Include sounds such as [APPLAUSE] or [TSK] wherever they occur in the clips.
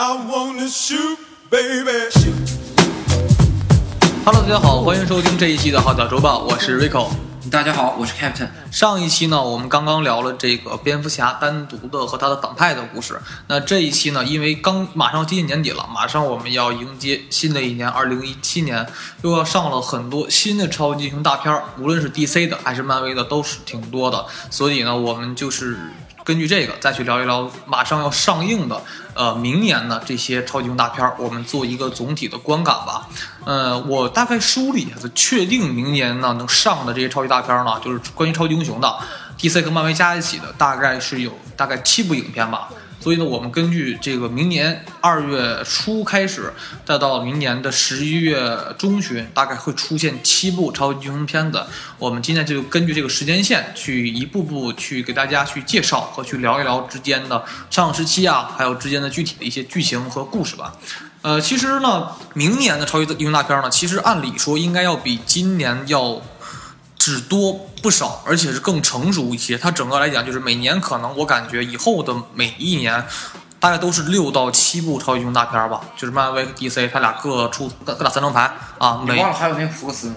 I wanna shoot, baby. Hello，大家好，欢迎收听这一期的《号角周报》，我是 Rico。大家好，我是 Captain。上一期呢，我们刚刚聊了这个蝙蝠侠单独的和他的反派的故事。那这一期呢，因为刚马上接近年底了，马上我们要迎接新的一年，二零一七年又要上了很多新的超级英雄大片儿，无论是 DC 的还是漫威的，都是挺多的。所以呢，我们就是根据这个再去聊一聊马上要上映的，呃，明年的这些超级英雄大片，我们做一个总体的观感吧。呃，我大概梳理一下子，确定明年呢能上的这些超级大片呢，就是关于超级英雄的，DC 和漫威加一起的，大概是有大概七部影片吧。所以呢，我们根据这个明年二月初开始，再到明年的十一月中旬，大概会出现七部超级英雄片子。我们今天就根据这个时间线，去一步步去给大家去介绍和去聊一聊之间的上映时期啊，还有之间的具体的一些剧情和故事吧。呃，其实呢，明年的超级英雄大片呢，其实按理说应该要比今年要只多不少，而且是更成熟一些。它整个来讲，就是每年可能我感觉以后的每一年，大概都是六到七部超级英雄大片吧，就是漫威和 DC，它俩各出各各打三张牌啊。每你忘了还有那福克斯吗？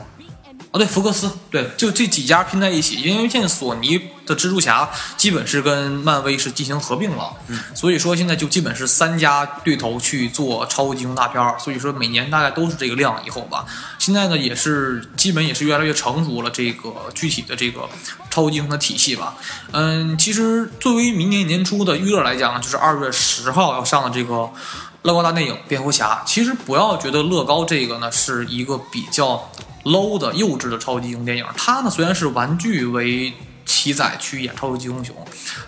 啊，对，福克斯，对，就这几家拼在一起，因为现在索尼的蜘蛛侠基本是跟漫威是进行合并了，嗯，所以说现在就基本是三家对头去做超级英雄大片儿，所以说每年大概都是这个量以后吧。现在呢，也是基本也是越来越成熟了，这个具体的这个超级英雄的体系吧。嗯，其实作为明年年初的预热来讲呢，就是二月十号要上的这个。乐高大电影《蝙蝠侠》，其实不要觉得乐高这个呢是一个比较 low 的幼稚的超级英雄电影，它呢虽然是玩具为起载去演超级英雄，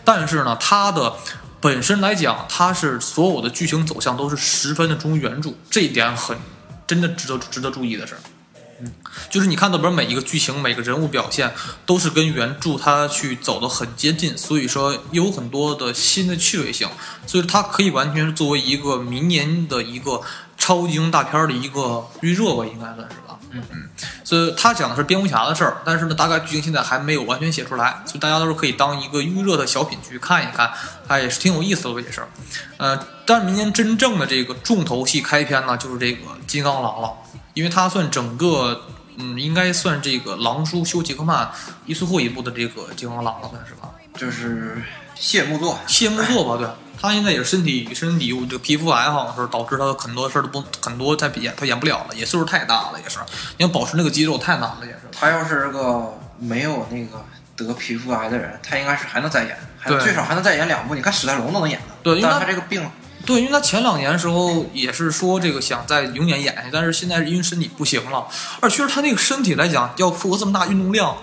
但是呢它的本身来讲，它是所有的剧情走向都是十分的忠于原著，这一点很真的值得值得注意的是。嗯，就是你看到本每一个剧情、每个人物表现都是跟原著它去走的很接近，所以说有很多的新的趣味性，所以它可以完全作为一个明年的一个超级英雄大片的一个预热吧，应该算是。嗯嗯，所以他讲的是蝙蝠侠的事儿，但是呢，大概剧情现在还没有完全写出来，所以大家都是可以当一个预热的小品去看一看，它也是挺有意思的一件事儿。呃，但是明年真正的这个重头戏开篇呢，就是这个金刚狼了。因为它算整个，嗯，应该算这个狼叔休·杰克曼一最后一部的这个金刚狼了，算是吧？就是谢幕作，谢幕作吧，对。他现在也是身体身体有这个皮肤癌，好像是导致他很多事儿都不很多他演他演不了了，也岁数太大了，也是。你要保持那个肌肉太难了，也是。他要是个没有那个得皮肤癌的人，他应该是还能再演，还对最少还能再演两部。你看史泰龙都能演的，对因为他这个病，对，因为他前两年时候也是说这个想再永远演下去，但是现在因为身体不行了，而确实他那个身体来讲，要负荷这么大运动量，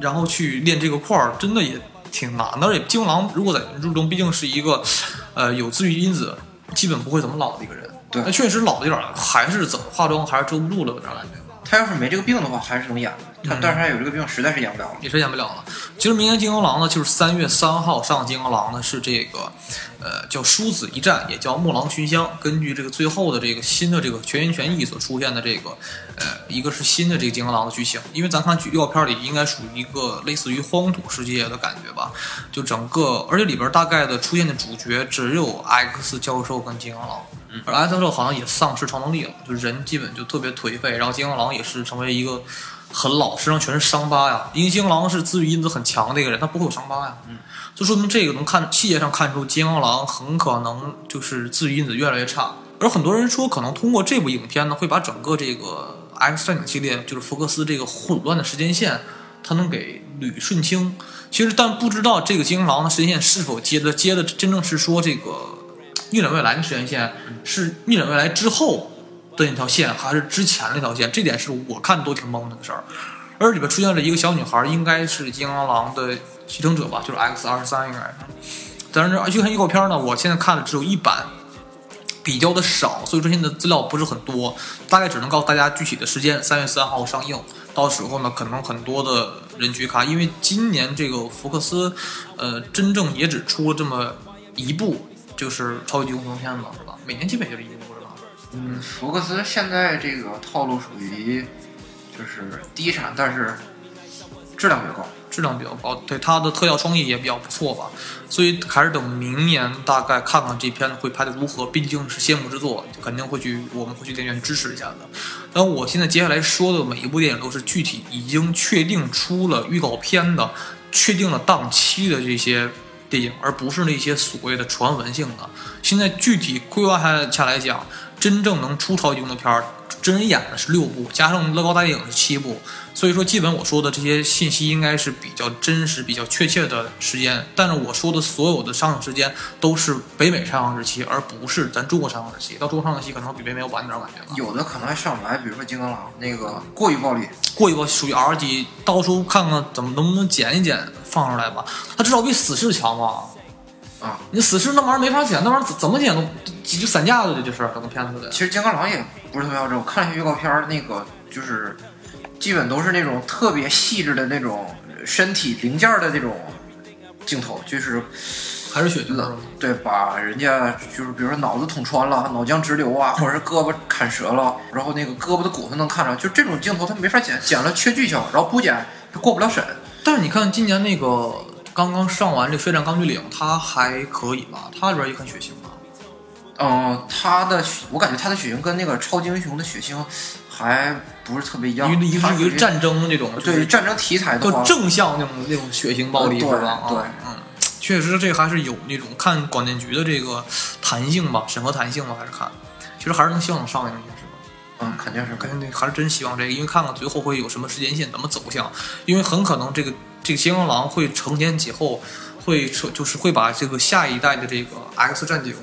然后去练这个块儿，真的也挺难的。而且金庸狼如果在原著中毕竟是一个，呃，有自愈因子，基本不会怎么老的一个人。对那确实老了一点儿，还是怎么化妆还是遮不住了，有点感觉。他要是没这个病的话，还是能演的。他、嗯但是他有这个病，实在是演不了了。也是演不了了。其实明年《金刚狼》呢，就是三月三号上《金刚狼》呢，是这个，呃，叫殊死一战，也叫木狼群香。根据这个最后的这个新的这个全心全意所出现的这个，呃，一个是新的这个金刚狼的剧情，因为咱看预告片里应该属于一个类似于荒土世界的感觉吧，就整个，而且里边大概的出现的主角只有 X 教授跟金刚狼。而 X 教授好像也丧失超能力了，就人基本就特别颓废，然后金刚狼也是成为一个很老，身上全是伤疤呀。因为金刚狼是自愈因子很强的一个人，他不会有伤疤呀。嗯，就说明这个能看细节上看出金刚狼很可能就是自愈因子越来越差。而很多人说，可能通过这部影片呢，会把整个这个 X 战警系列，就是福克斯这个混乱的时间线，它能给捋顺清。其实，但不知道这个金刚狼的时间线是否接的接的真正是说这个逆转未来的时间线是逆转未来之后的那条线，还是之前那条线？这点是我看都挺懵的个事儿。而里边出现了一个小女孩，应该是金刚狼的继承者吧，就是 X 二十三应该是。但是去看预告片呢，我现在看的只有一版，比较的少，所以说现在资料不是很多，大概只能告诉大家具体的时间，三月三号上映。到时候呢，可能很多的人去看，因为今年这个福克斯，呃，真正也只出这么一部，就是超级英雄片子，是吧？每年基本就是一部，是吧？嗯，福克斯现在这个套路属于就是低产，但是质量比较高。质量比较高，对它的特效创意也比较不错吧。所以还是等明年大概看看这片会拍的如何，毕竟是谢幕之作，肯定会去我们会去电影院支持一下的。但我现在接下来说的每一部电影都是具体已经确定出了预告片的、确定了档期的这些电影，而不是那些所谓的传闻性的。现在具体规划下下来讲，真正能出超级英雄的片儿。真人演的是六部，加上乐高大电影是七部，所以说基本我说的这些信息应该是比较真实、比较确切的时间。但是我说的所有的上映时间都是北美上映日期，而不是咱中国上映日期。到中国上映日期可能比北美要晚点，感觉。有的可能还上不来，比如说《金刚狼》那个过于暴力，过于暴属于 R 级，到时候看看怎么能不能剪一剪放出来吧。它至少比死侍强吧？啊，你死侍那玩意儿没法剪，那玩意儿怎怎么剪都就散架了，这就是整个片子的。其实《金刚狼》也不是特别好整，我看了一下预告片儿，那个就是基本都是那种特别细致的那种身体零件儿的那种镜头，就是还是血腥的？对，把人家就是比如说脑子捅穿了，脑浆直流啊，或者是胳膊砍折了，然后那个胳膊的骨头能看着，就这种镜头他没法剪，剪了缺剧情，然后不剪它过不了审。但是你看今年那个刚刚上完这《血战钢锯岭》，它还可以吧？它里边也很血腥吧？嗯，他的我感觉他的血腥跟那个超级英雄的血腥还不是特别一样，因为一个它属于是一个战争那种，对战争题材的话，正向那种那种血腥暴力是吧？对。啊嗯，确实这个还是有那种看广电局的这个弹性吧，审核弹性吧，还是看，其实还是能希望能上映是吧？嗯，肯定是肯定。还是真希望这个，因为看看最后会有什么时间线怎么走向，因为很可能这个这个金刚狼会承前启后，会就是会把这个下一代的这个 X 战警，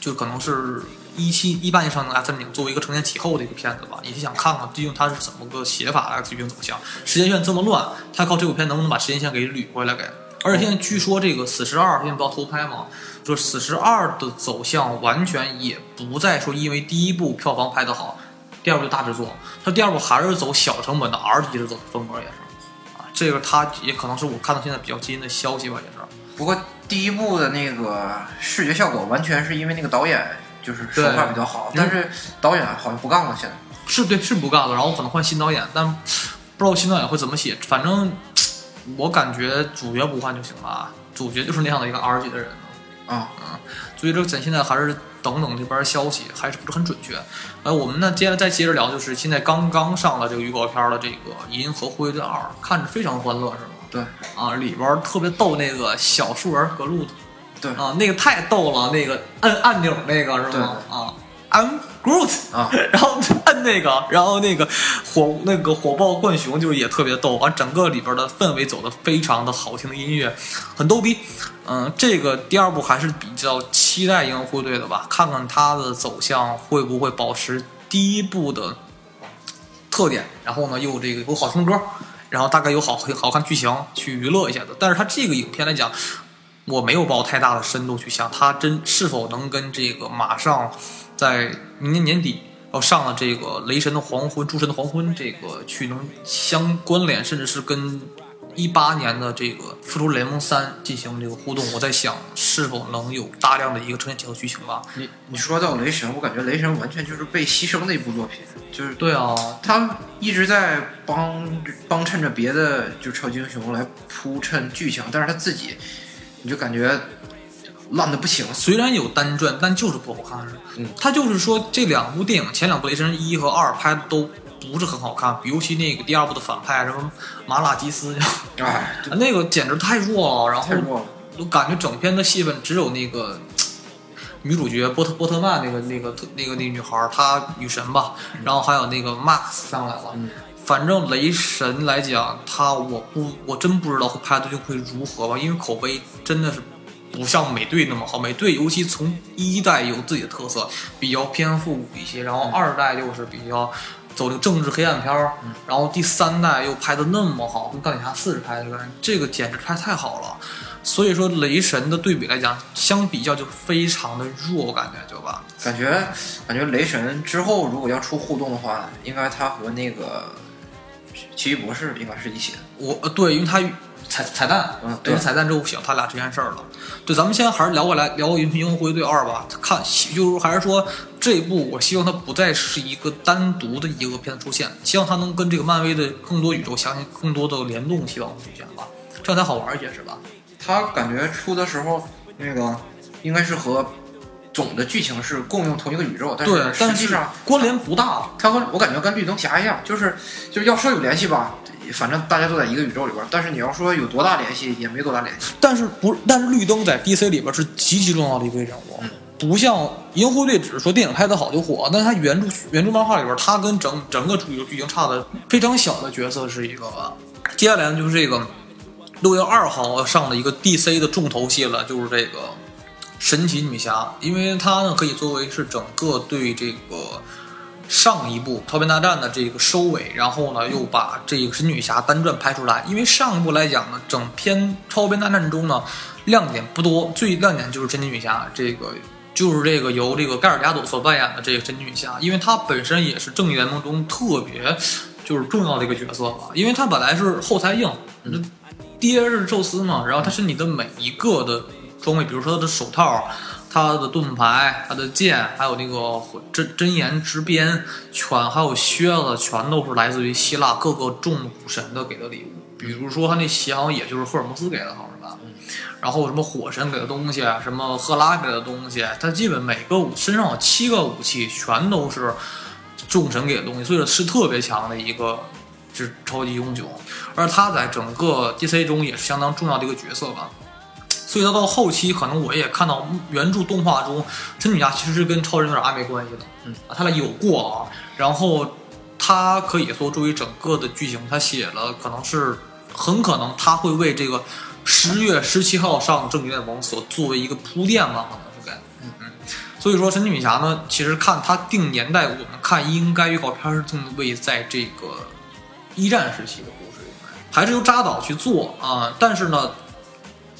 就可能是一七一八年上映的 X 战警作为一个承前启后的一个片子吧，也是想看看究竟它是怎么个写法的 X 剧情走向，时间线这么乱，他靠这部片能不能把时间线给捋回来给？而且现在据说这个《死侍二》现在不要偷拍嘛，说《死侍二》的走向完全也不再说因为第一部票房拍得好，第二部就大制作，它第二部还是走小成本的 R 级制作风格也是，啊，这个它也可能是我看到现在比较近的消息吧，也是。不过第一部的那个视觉效果完全是因为那个导演就是手法比较好，但是导演好像不干了，现在。是对是不干了，然后可能换新导演，但不知道新导演会怎么写。反正我感觉主角不换就行了，啊，主角就是那样的一个 R 级的人。啊，所以这咱现在还是等等这边消息，还是不是很准确。呃，我们呢接下来再接着聊，就是现在刚刚上了这个预告片的这个《银河护卫队二》，看着非常欢乐，是吗？对啊，里边特别逗那个小树人格鲁特，对啊，那个太逗了，那个按按钮那个是吗？啊，I'm Groot。啊，[LAUGHS] 然后按那个，然后那个火那个火爆浣熊就也特别逗，完整个里边的氛围走的非常的好听的音乐，很逗逼。嗯，这个第二部还是比较期待银河护卫队的吧，看看它的走向会不会保持第一部的特点，然后呢又这个有好听歌，然后大概有好好看剧情去娱乐一下的。但是它这个影片来讲，我没有抱太大的深度去想它真是否能跟这个马上在明年年底要上了这个《雷神的黄昏》《诸神的黄昏》这个去能相关联，甚至是跟一八年的这个《复仇者联盟三》进行这个互动。我在想，是否能有大量的一个呈现结合剧情吧？你你说到雷神，我感觉雷神完全就是被牺牲的一部作品，就是对啊，他一直在帮帮衬着别的就超级英雄来铺衬剧情，但是他自己你就感觉烂的不行。虽然有单传，但就是不好看。嗯，他就是说这两部电影，前两部《雷神一》和二拍的都不是很好看，尤其那个第二部的反派什么马拉基斯，哎，[LAUGHS] 那个简直太弱了，然后。我感觉整片的戏份只有那个 [TSK] 女主角波特波特曼那个那个特那个那女孩儿，她女神吧，然后还有那个 Max 上来了。嗯反正雷神来讲，他我不我真不知道会拍的究竟会如何吧，因为口碑真的是不像美队那么好。美队尤其从一代有自己的特色，比较偏复古一些，然后二代又是比较走这个政治黑暗片儿，然后第三代又拍的那么好，跟钢铁侠四是拍的，这个简直拍太好了。所以说，雷神的对比来讲，相比较就非常的弱，我感觉就吧。感觉感觉雷神之后如果要出互动的话，应该他和那个奇异博士应该是一起的。我呃对，因为他彩彩蛋，嗯对等彩蛋之后想他俩这件事儿了。对，咱们先还是聊回来聊《英雄回队二》吧。看，就是还是说这一部，我希望它不再是一个单独的一个片子出现，希望它能跟这个漫威的更多宇宙相信更多的联动，希望出现吧，这样才好玩一些，是吧？他感觉出的时候那个应该是和总的剧情是共用同一个宇宙，但，是但是实际上关联不大。它和我感觉跟绿灯侠一样，就是就是要说有联系吧，反正大家都在一个宇宙里边儿，但是你要说有多大联系，也没多大联系。但是不，但是绿灯在 DC 里边是极其重要的一位人物，不像银狐队只是说电影拍得好就火，但是他原著原著漫画里边，他跟整整个主流剧情差的非常小的角色是一个吧。接下来呢，就是这个六月二号上的一个 DC 的重头戏了，就是这个神奇女侠，因为它呢可以作为是整个对这个上一部超编大战的这个收尾，然后呢又把这个神女侠单传拍出来。因为上一部来讲呢，整篇超编大战中呢亮点不多，最亮点就是神奇女侠这个。就是这个由这个盖尔加朵所扮演的这个神奇女侠，因为她本身也是正义联盟中特别就是重要的一个角色吧，因为她本来是后台硬，爹是宙斯嘛，然后她身体的每一个的装备，比如说他的手套、他的盾牌、他的剑，还有那个真真言之鞭、全还有靴子，全都是来自于希腊各个众武神的给的礼物。比如说他那鞋好像也就是赫尔墨斯给的，好像是吧？然后什么火神给的东西，什么赫拉给的东西，他基本每个武身上有七个武器，全都是众神给的东西，所以说是特别强的一个就是超级英雄。而他在整个 DC 中也是相当重要的一个角色吧。所以他到后期，可能我也看到原著动画中，神奇女侠其实是跟超人有点暧昧关系的，嗯，他俩有过啊。然后他可以说作为整个的剧情，他写了可能是很可能他会为这个十月十七号上正义联盟所作为一个铺垫吧，可能是该，嗯嗯。所以说神奇女侠呢，其实看他定年代，我们看应该预告片是定位在这个一战时期的故事，还是由扎导去做啊、但是呢，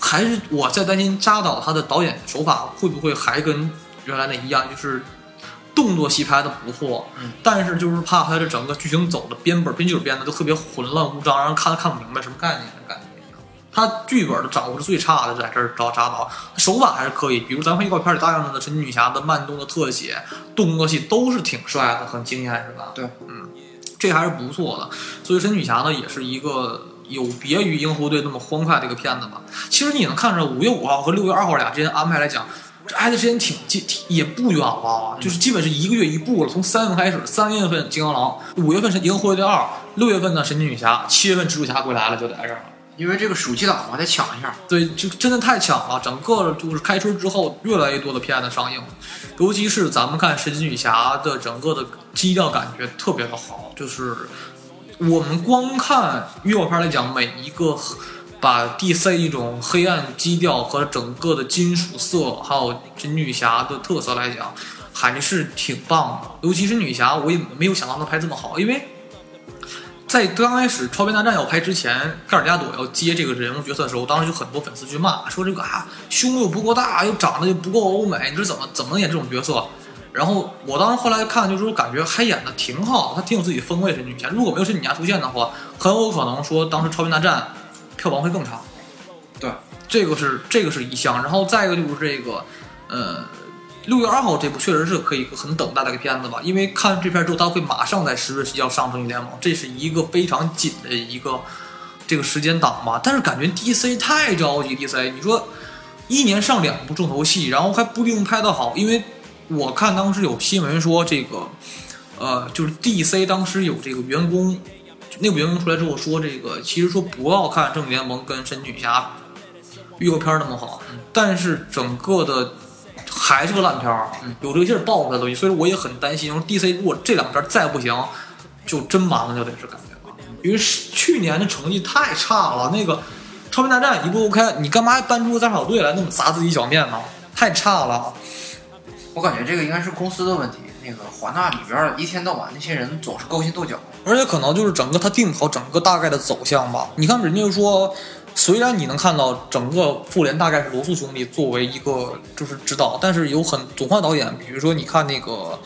还是我在担心扎导他的导演手法会不会还跟原来的一样，就是动作戏拍的不错，嗯但是就是怕他这整个剧情走的编本编剧编的都特别混乱无章，让人看看不明白什么概念的感觉。他剧本的掌握是最差的，在这儿找扎导，手法还是可以，比如咱们预告片里大量的神奇女侠的慢动作特写、动作戏都是挺帅的，很惊艳，是吧？对，嗯，这还是不错的。所以神奇女侠呢，也是一个有别于银狐队那么欢快的一个片子吧。其实你能看着五月五号和六月二号俩之间安排来讲，这挨的时间挺近，挺也不远了啊，就是基本是一个月一部了。从三月份开始，三月份金刚狼，五月份是银河队二，六月份呢神奇女侠，七月份蜘蛛侠归来了，就在这儿了。因为这个暑期档嘛，得抢一下。对，就真的太抢了，整个就是开春之后，越来越多的片子上映，尤其是咱们看神奇女侠的整个的基调感觉特别的好，就是我们光看预告片来讲，每一个把 DC 一种黑暗基调和整个的金属色，还有这女侠的特色来讲，还是挺棒的。尤其是女侠，我也没有想到能拍这么好，因为。在刚开始超编大战要拍之前，盖尔加朵要接这个人物角色的时候，当时就很多粉丝去骂，说这个啊胸又不够大，又长得又不够欧美，你这怎么怎么能演这种角色？然后我当时后来看，就是说感觉还演的挺好，他挺有自己风味的神女侠。如果没有神女侠出现的话，很有可能说当时超编大战票房会更差。对，这个是这个是一项，然后再一个就是这个，呃，六月二号这部确实是可以很等待的一个片子吧，因为看这片之后，它会马上在十月十七号上正义联盟，这是一个非常紧的一个这个时间档吧。但是感觉 DC 太着急，DC 你说一年上两部重头戏，然后还不一定拍得好，因为我看当时有新闻说这个，呃，就是 DC 当时有这个员工，内部员工出来之后说这个，其实说不要看正义联盟跟神女侠预告片那么好，但是整个的还是个烂片儿，有这个劲儿爆出来的东西，所以我也很担心。说 DC 如果这两片再不行，就真完了，就得是感觉了。因为是去年的成绩太差了，那个超人大战一不 OK，你干嘛搬出个杂草队来那么砸自己脚面呢？太差了。我感觉这个应该是公司的问题。那个华纳里边一天到晚那些人总是勾心斗角。而且可能就是整个他定好整个大概的走向吧。你看人家说，虽然你能看到整个复联大概是罗素兄弟作为一个就是指导，但是有很总换导演，比如说你看那个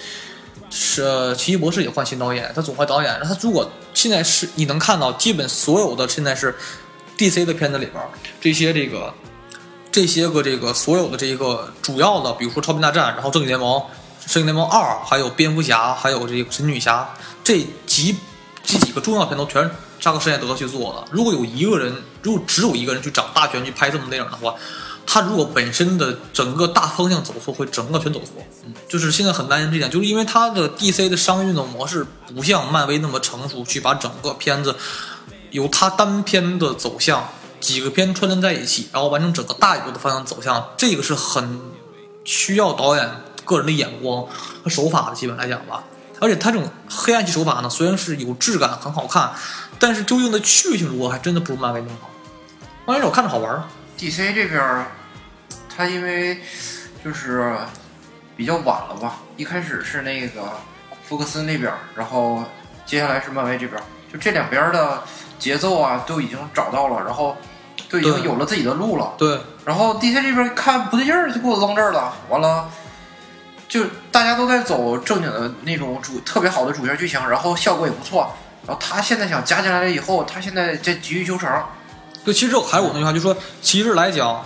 是奇异博士也换新导演，他总换导演，他如果现在是你能看到基本所有的现在是 DC 的片子里边，这些这个这些个这个所有的这个主要的，比如说超频大战，然后正义联盟、正义联盟二，还有蝙蝠侠，还有这个神女侠这几这几个重要片都全是扎克施奈德去做的。如果有一个人，如果只有一个人去掌大权去拍这么电影的话，他如果本身的整个大方向走错，会整个全走错。嗯，就是现在很担心这点，就是因为他的 DC 的商业运作模式不像漫威那么成熟，去把整个片子由他单片的走向，几个片串联在一起，然后完成整个大宇宙的方向走向，这个是很需要导演个人的眼光和手法的，基本来讲吧。而且他这种黑暗系手法呢，虽然是有质感，很好看，但是究竟的趣味性如何，还真的不如漫威那么好。漫威我看着好玩，DC 这边儿，他因为就是比较晚了吧，一开始是那个福克斯那边，然后接下来是漫威这边，就这两边的节奏啊都已经找到了，然后都已经有了自己的路了。对，然后 DC 这边看不对劲儿，就给我扔这儿了。完了，就大家都在走正经的那种主特别好的主线剧情，然后效果也不错。然后他现在想加进来了以后，他现在在急于求成。就其实还是我那句话，就说其实来讲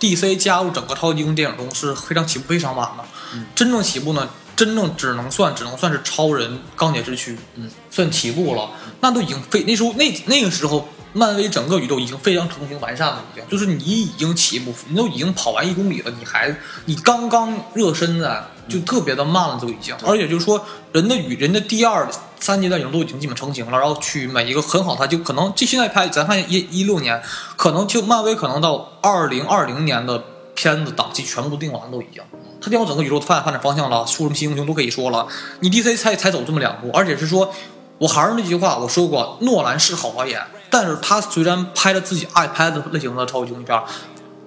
，DC 加入整个超级英雄电影中是非常起步非常晚的。嗯真正起步呢，真正只能算只能算是超人、钢铁之躯，嗯，算起步了。那都已经非那时候那那个时候，漫威整个宇宙已经非常成型完善了，已经就是你已经起步，你都已经跑完一公里了，你还你刚刚热身呢，就特别的慢了，都已经。而且就是说，人的与人的第二、三阶段已经都已经基本成型了，然后去每一个很好，它就可能这现在拍，咱看一一六年，可能就漫威可能到二零二零年的片子档期全部定完都已经。他定好整个宇宙的发展发展方向了，出什么新英雄都可以说了。你 DC 才才走这么两步，而且是说，我还是那句话，我说过，诺兰是好导演，但是他虽然拍了自己爱拍的类型的超级英雄片，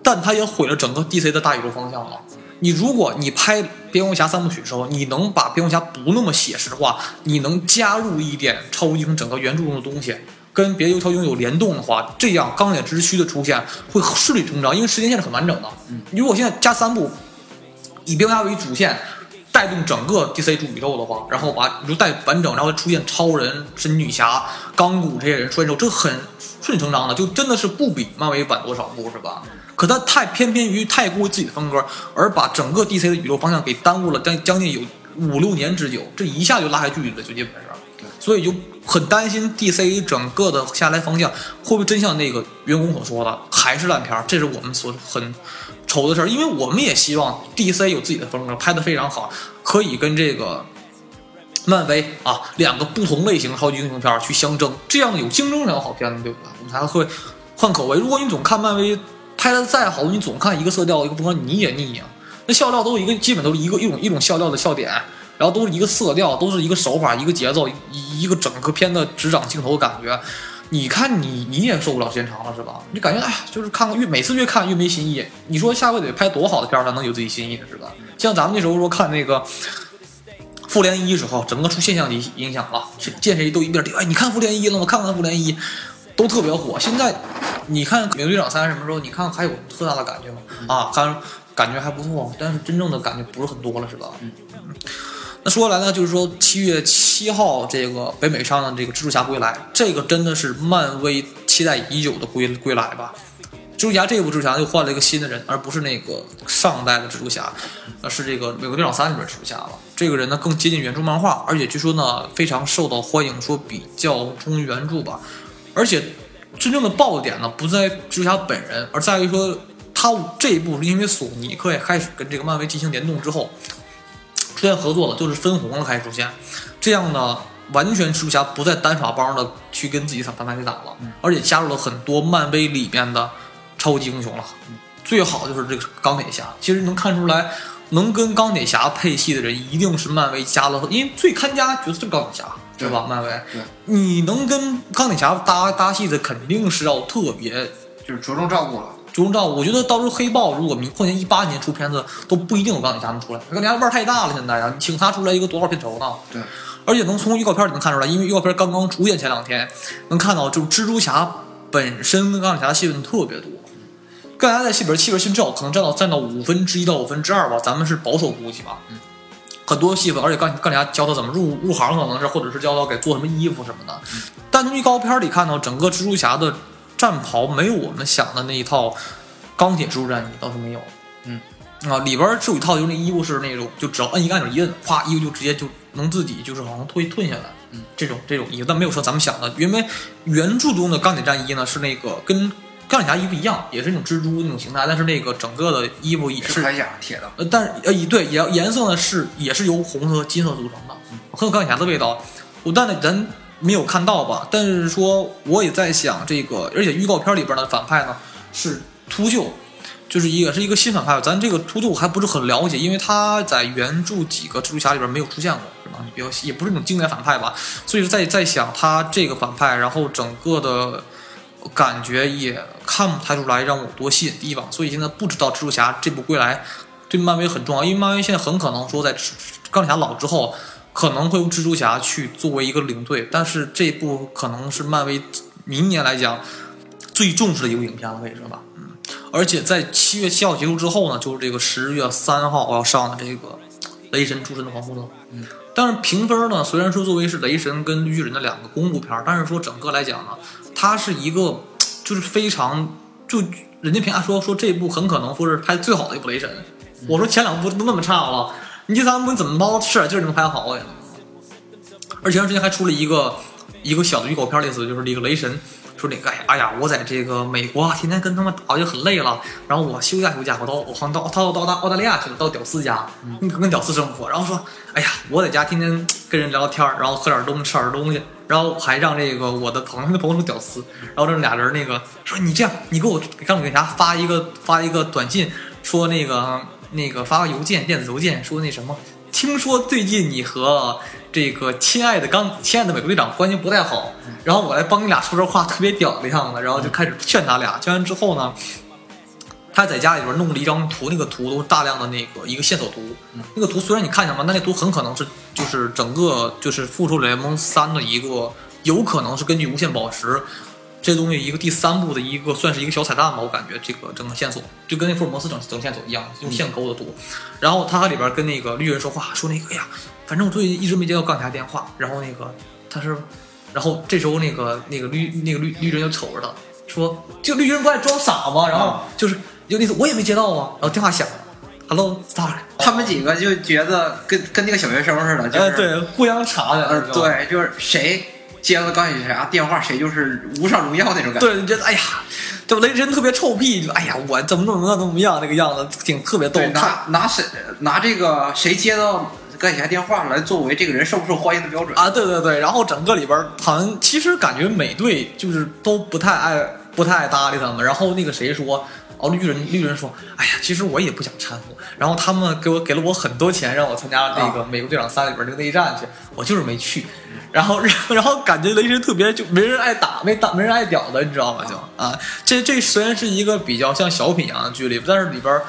但他也毁了整个 DC 的大宇宙方向了。你如果你拍蝙蝠侠三部曲的时候，你能把蝙蝠侠不那么写实化，你能加入一点超级英雄整个原著中的东西，跟别的超级英雄有联动的话，这样钢铁之躯的出现会顺理成章，因为时间线是很完整的。嗯，如果现在加三部，以蝙蝠侠为主线，带动整个 DC 主宇宙的话，然后把宇宙带完整，然后出现超人、神女侠、钢骨这些人出现之后，这很顺理成章的，就真的是不比漫威晚多少步，是吧？可他太偏偏于太过于自己的风格，而把整个 DC 的宇宙方向给耽误了将将近有五六年之久，这一下就拉开距离了，就基本上。所以就很担心 DC 整个的下来方向会不会真像那个员工所说的，还是烂片儿？这是我们所很愁的事儿，因为我们也希望 DC 有自己的风格，拍的非常好，可以跟这个漫威啊两个不同类型的超级英雄片去相争，这样有竞争才有好片子，对不对？我们才会换口味。如果你总看漫威拍的再好，你总看一个色调一个风格，你也腻啊、那笑料都是一个，基本都是一个一种一种笑料的笑点，然后都是一个色调，都是一个手法，一个节奏，一一个整个片的执掌镜头的感觉。你看你你也受不了时间长了是吧？你感觉哎，就是看看越每次越看越没新意。你说下回得拍多好的片儿才能有自己新意呢是吧？像咱们那时候说看那个。复联一时候，整个出现象级影响了，是见谁都一边儿哎，你看复联一了吗？看看复联一，都特别火。现在你看《美国队长三》什么时候？你看还有特大的感觉吗？啊，看感觉还不错，但是真正的感觉不是很多了，是吧？嗯。那说来呢，就是说七月七号这个北美上的这个蜘蛛侠归来，这个真的是漫威期待已久的归归来吧？蜘蛛侠这部蜘蛛侠又换了一个新的人，而不是那个上代的蜘蛛侠，而是这个《美国队长三》里边蜘蛛侠了。这个人呢更接近原著漫画，而且据说呢非常受到欢迎，说比较忠于原著吧。而且真正的爆点呢不在蜘蛛侠本人，而在于说他这一部是因为索尼克也开始跟这个漫威进行联动之后，出现合作了，就是分红了开始出现，这样呢。完全蜘蛛侠不再单耍帮的去跟自己反派去打了，而且加入了很多漫威里面的超级英雄了。最好就是这个钢铁侠，其实能看出来，能跟钢铁侠配戏的人一定是漫威加了，因为最看家角色是钢铁侠，对吧？漫威，对你能跟钢铁侠搭搭戏的，肯定是要特别就是着重照顾了。着重照顾。我觉得到时候黑豹如果明后年一八年出片子，都不一定有钢铁侠能出来，钢铁侠腕儿太大了，现在呀，你请他出来一个多少片酬呢？对，而且能从预告片里能看出来，因为预告片刚刚出现前两天，能看到就是蜘蛛侠本身跟钢铁侠的戏份特别多。钢铁侠在戏本戏份新照可能占到占到五分之一到五分之二吧，咱们是保守估计吧。嗯，很多戏份，而且钢钢铁侠教他怎么入入行，可能是或者是教他给做什么衣服什么的。但从预告片里看到，整个蜘蛛侠的战袍没有我们想的那一套钢铁蜘蛛战衣，倒是没有。嗯，啊，里边儿是有一套，就是那衣服是那种，就只要摁一个按钮一摁，咵，衣服就直接就能自己就是好像退退下来。嗯，这种这种衣服，但没有说咱们想的，因为原著中的钢铁战衣呢是那个跟钢铁侠衣服一样，也是那种蜘蛛那种形态，但是那个整个的衣服也是是铠甲铁的，呃，但是呃，以对颜颜色呢是也是由红色和金色组成的，很有钢铁侠的味道。我但呢咱没有看到吧？但是说我也在想这个，而且预告片里边的反派呢是秃鹫，就是也是一个新反派。咱这个秃鹫我还不是很了解，因为他在原著几个蜘蛛侠里边没有出现过，是吧？比较也不是那种经典反派吧。所以在在想他这个反派，然后整个的感觉也看不太出来让我多吸引地方，所以现在不知道蜘蛛侠这部归来对漫威很重要，因为漫威现在很可能说在钢铁侠老之后，可能会用蜘蛛侠去作为一个领队，但是这部可能是漫威明年来讲最重视的一部影片了，可以说吧，嗯，而且在七月七号结束之后呢，就是这个十月三号要上的这个雷神诸神的黄昏了，嗯，但是评分呢，虽然说作为是雷神跟绿巨人的两个公路片，但是说整个来讲呢，它是一个就是非常就人家评价说说这部很可能说是拍最好的一部雷神，我说前两部都那么差了，你第三部你怎么包是就是能拍好呀？而且前段时间还出了一个一个小的预告片，类似就是那个雷神说那个哎呀哎呀，我在这个美国啊天天跟他们打就很累了，然后我休假休假，我到我好像到到到到澳大利亚去了，到屌丝家，跟跟屌丝生活，然后说哎呀我在家天天跟人聊聊天儿，然后喝点东西吃点东西，然后还让这个我的朋友他的朋友是屌丝，然后这俩人那个说你这样你给我让我给啥发一个发一个短信说那个那个发个邮件电子邮件说那什么。听说最近你和这个亲爱的刚亲爱的美国队长关系不太好，然后我来帮你俩说这话特别屌的样子，然后就开始劝他俩。劝完之后呢，他在家里边弄了一张图，那个图都是大量的那个一个线索图。那个图虽然你看见嘛，但那图很可能是就是整个就是复仇者联盟三的一个，有可能是根据无限宝石这东西一个第三部的一个算是一个小彩蛋吧，我感觉这个整个线索就跟那福尔摩斯整整线索一样，用线勾的多。然后他里边跟那个绿人说话，说那个哎呀，反正我最近一直没接到钢铁侠电话。然后那个他是，然后这时候那个那个绿那个绿绿人就瞅着他说，就绿人不爱装傻吗？然后就是就那次我也没接到啊，然后电话响了，Hello Star，他们几个就觉得跟跟那个小学生似的，就是、呃对，互相查的，对，就是谁接了钢铁侠电话，谁就是无上荣耀那种感觉。对，你觉得哎呀，这雷神特别臭屁，就哎呀，我怎么怎么怎么样那个样子，挺特别逗拿拿谁拿这个谁接到钢铁侠电话来作为这个人受不受欢迎的标准。啊，对对对，然后整个里边儿好像其实感觉美队就是都不太爱不太爱搭理他们，然后那个谁说。哦，绿人绿人说：“哎呀，其实我也不想掺和。然后他们给我给了我很多钱，让我参加那个《美国队长三》里边那个内战去，我就是没去。然后，[LAUGHS] 然后，感觉雷神特别就没人爱打，没打没人爱屌的，你知道吗？就啊，这这虽然是一个比较像小品一样的剧里，但是里边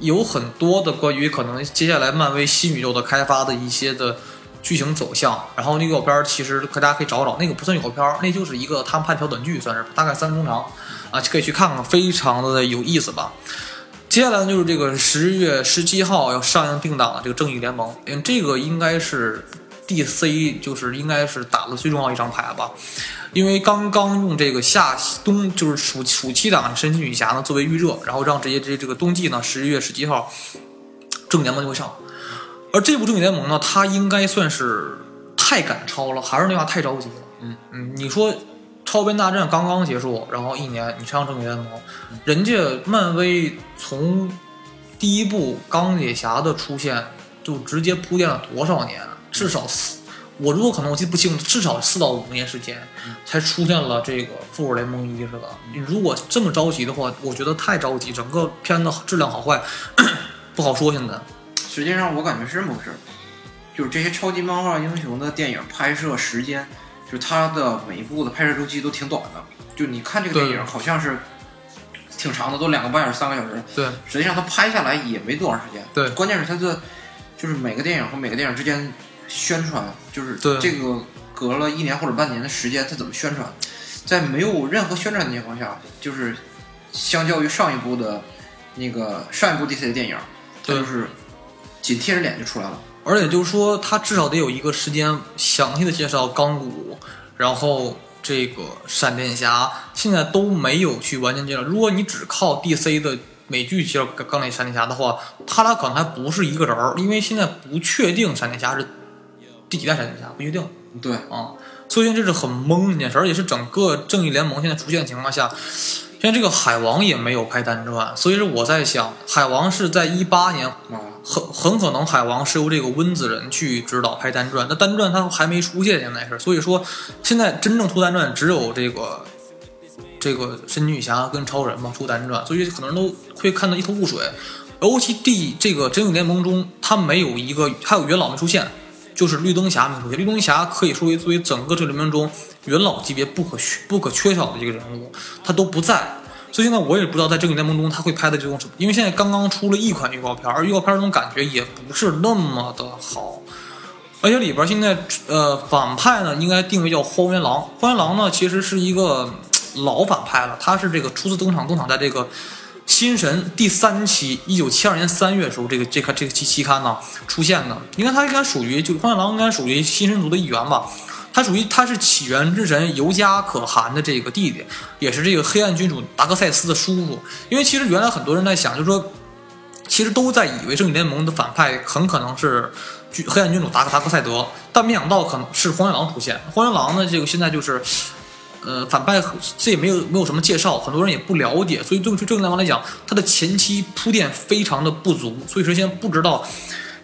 有很多的关于可能接下来漫威新宇宙的开发的一些的剧情走向。然后那个预告片儿其实大家可以找找，那个不算预告片儿，那就是一个他们拍的小短剧，算是大概三分钟长啊，可以去看看，非常的有意思吧。接下来呢，就是这个十月十七号要上映定档的这个《正义联盟》，嗯，这个应该是 DC 就是应该是打的最重要一张牌吧，因为刚刚用这个夏冬就是暑暑期档神奇女侠呢作为预热，然后让这些这这个冬季呢十一月十七号正义联盟就会上，而这部正义联盟呢，它应该算是太赶超了，还是那话太着急了。嗯嗯，你说超编大战刚刚结束，然后一年你上正义联盟，人家漫威从第一部钢铁侠的出现就直接铺垫了多少年？至少四，我如果可能我记不清，至少四到五年时间才出现了这个复仇联盟一，是吧？你如果这么着急的话，我觉得太着急，整个片子质量好坏 [COUGHS] 不好说。现在，实际上我感觉是这么回事儿，就是这些超级漫画英雄的电影拍摄时间，就是它的每一部的拍摄周期都挺短的。就你看这个电影好像是挺长的，都两个半小时、三个小时，对实际上它拍下来也没多长时间。对关键是它的就是每个电影和每个电影之间宣传，就是对这个隔了一年或者半年的时间，它怎么宣传？在没有任何宣传的情况下，就是相较于上一部的那个上一部 DC 的电影，它就是紧贴着脸就出来了。而且就是说，他至少得有一个时间详细的介绍钢骨，然后这个闪电侠，现在都没有去完全介绍。如果你只靠 DC 的美剧介绍钢铁闪电侠的话，他俩可能还不是一个人儿，因为现在不确定闪电侠是第几代闪电侠，不确定对，啊。所以这是很懵的一件事，而且是整个正义联盟现在出现的情况下，现在这个海王也没有拍单传，所以说我在想，海王是在一八年啊，很很可能海王是由这个温子仁去指导拍单传，那单传他还没出现现在是，所以说现在真正出单传只有这个这个神奇女侠跟超人嘛出单传，所以很多人都会看得一头雾水。尤其第这个真正联盟中，他没有一个还有元老没出现，就是绿灯侠没出现。绿灯侠可以说为作为整个这个联盟中元老级别不可不可缺少的一个人物，他都不在。所以现在我也不知道在正义联盟中他会拍的这种什么，因为现在刚刚出了一款预告片，而预告片那种感觉也不是那么的好，而且里边现在呃反派呢应该定位叫荒原狼，荒原狼呢其实是一个老反派了，他是这个初次登场登场在这个新神第三期，一九七二年三月的时候，这个这个这个期期刊呢出现的，你看他应该属于就荒原狼应该属于新神族的一员吧。他属于他是起源之神尤加可汗的这个弟弟，也是这个黑暗君主达克赛斯的叔叔。因为其实原来很多人在想，就是说，其实都在以为正义联盟的反派很可能是黑暗君主达克达克赛德，但没想到可能是荒原狼出现。荒原狼呢，这个现在就是。呃，反派这也没有没有什么介绍，很多人也不了解，所以对对正义联盟来讲，它的前期铺垫非常的不足，所以说现在不知道。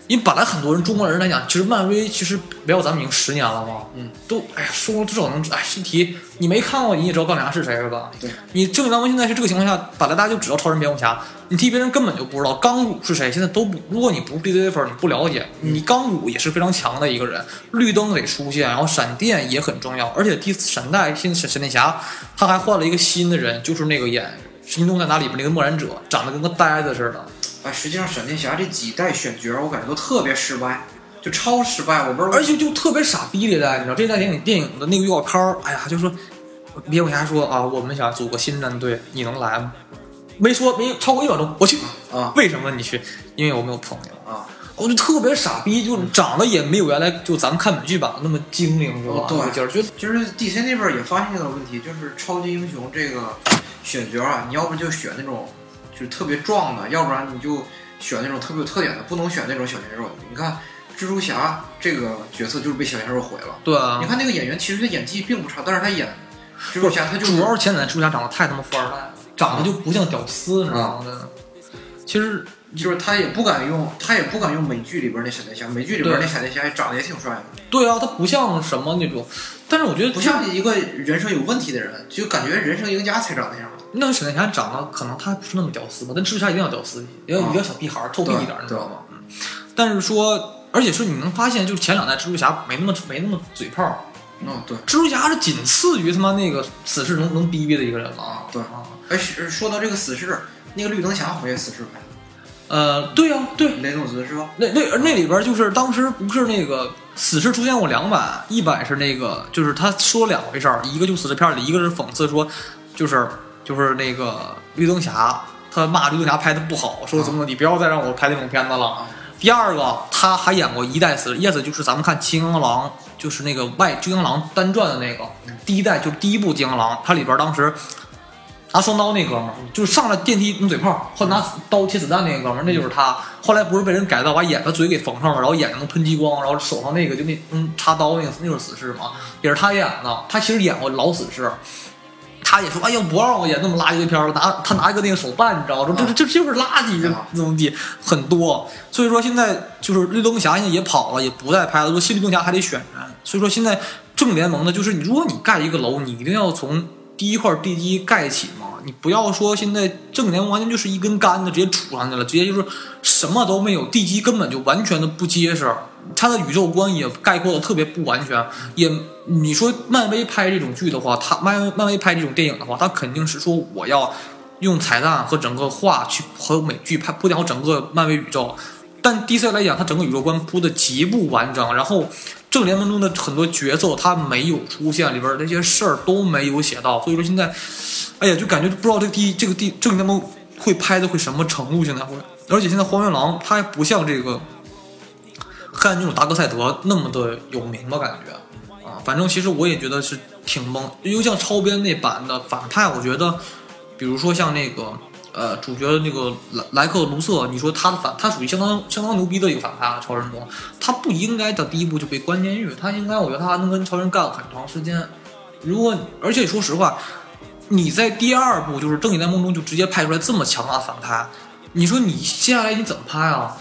因为本来很多人中国人来讲，其实漫威其实聊咱们已经十年了嘛，嗯，都哎呀说至少能哎这题你没看过你也知道钢铁侠是谁是吧？对，你正义联盟现在是这个情况下，本来大家就知道超人、蝙蝠侠，你替别人根本就不知道钢骨是谁，现在都不，如果你不是 DC 粉，你不了解，你钢骨也是非常强的一个人，绿灯得出现，然后闪电也很重要，而且第闪代新闪闪电侠他还换了一个新的人，就是那个演《神奇动态》里边那个默然者，长得跟个呆子似的。哎，实际上闪电侠这几代选角，我感觉都特别失败，就超失败。我不知道，而且就特别傻逼这代，你知道这代电影电影的那个预告片儿，哎呀，就说蝙蝠侠说啊，我们想组个新战队，你能来吗？没说没超过一秒钟，我去啊为什么你去？因为我没有朋友。啊，我就特别傻逼，就长得也没有原来就咱们看美剧版那么精灵，是吧？对那个劲儿，觉得就是 DC 那边也发现一个问题，就是超级英雄这个选角啊，你要不就选那种就是特别壮的，要不然你就选那种特别有特点的，不能选那种小鲜肉。你看蜘蛛侠这个角色就是被小鲜肉毁了。对啊你，看那个演员，其实他演技并不差，但是他演蜘蛛侠他就主要是前两代蜘蛛侠长得太他妈富二代了，长得就不像屌丝，你知道吗？其实就是他也不敢用，他也不敢用美剧里边那闪电侠，美剧里边那闪电侠长得也挺帅的，对啊，他不像什么那种，但是我觉得不像一个人生有问题的人，就感觉人生赢家才长那样。那个闪电侠长得可能他不是那么屌丝吧，但蜘蛛侠一定要屌丝，也要啊一个小屁孩儿，臭屁一点儿，你知道吗？嗯。但是说，而且是你能发现，就是前两代蜘蛛侠没那么没那么嘴炮，嗯，对。蜘蛛侠是仅次于他妈那个死侍能能逼逼的一个人了啊。对啊，哎，是说到这个死侍，那个绿灯侠好像也死侍拍的，呃，对呀、对，雷诺兹是吧？那那那里边就是当时不是那个死侍出现过两版，一版是那个就是他说两回事儿，一个就死侍片里，一个是讽刺说就是就是那个绿灯侠他骂绿灯侠拍的不好，说怎么怎么，你不要再让我拍那种片子了。啊，第二个，他还演过一代死，一代死就是咱们看金刚狼，就是那个外金刚狼单传的那个第一代，就是第一部金刚狼，它里边当时拿双刀那哥们儿，就是上了电梯用嘴炮，后来拿刀切子弹那个哥们儿，那就是他。后来不是被人改造，把眼把嘴给缝上了，然后眼睛能喷激光，然后手上那个就那嗯插刀那个那就是死侍嘛，也是他演的。他其实演过老死侍。他也说：“哎呀，不让我演那么垃圾的片儿了。”拿他拿一个那个手办，你知道吗？说这这这就是垃圾，怎么地很多。所以说现在就是绿灯侠现在也跑了，也不再拍了。说新绿灯侠还得选人，所以说现在正联盟呢，就是你如果你盖一个楼，你一定要从第一块地基盖起嘛。你不要说现在正联盟完全就是一根杆子直接杵上去了，直接就是什么都没有，地基根本就完全的不结实。它的宇宙观也概括的特别不完全，也你说漫威拍这种剧的话，它漫漫威拍这种电影的话，它肯定是说我要用彩蛋和整个画去和美剧拍铺垫好整个漫威宇宙。但 DC 来讲，它整个宇宙观铺的极不完整，然后正联盟中的很多角色它没有出现，里边那些事儿都没有写到，所以说现在，哎呀，就感觉不知道这个第这个第正联盟会拍的会什么程度，现在会，而且现在荒原狼它还不像这个黑暗君主达克赛德那么的有名吧，感觉，反正其实我也觉得是挺懵。又像超编那版的反派，我觉得，比如说像那个呃主角的那个莱莱克卢瑟，你说他的反，他属于相当相当牛逼的一个反派啊，超人中，他不应该在第一部就被关监狱，他应该我觉得他还能跟超人干很长时间。如果而且说实话，你在第二部就是正义联盟中就直接派出来这么强大的反派，你说你接下来你怎么拍啊？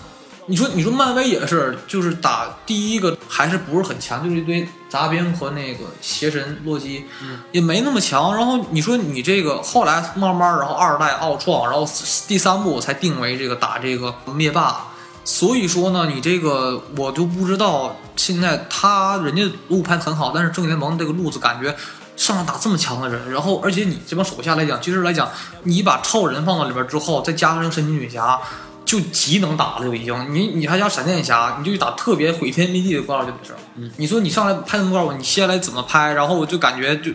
你说你说漫威也是，就是打第一个还是不是很强，就是一堆杂兵和那个邪神洛基，嗯，也没那么强。然后你说你这个后来慢慢，然后二代奥创，然后第三部才定为这个打这个灭霸。所以说呢，你这个我就不知道现在他人家路拍很好，但是正义联盟这个路子感觉上来打这么强的人，然后而且你这帮手下来讲，其实来讲，你把超人放到里边之后，再加上神奇女侠。就极能打了，就已经你你还加闪电侠，你就打特别毁天灭地的怪物就得事。嗯，你说你上来拍那么怪物，你接下来怎么拍？然后我就感觉就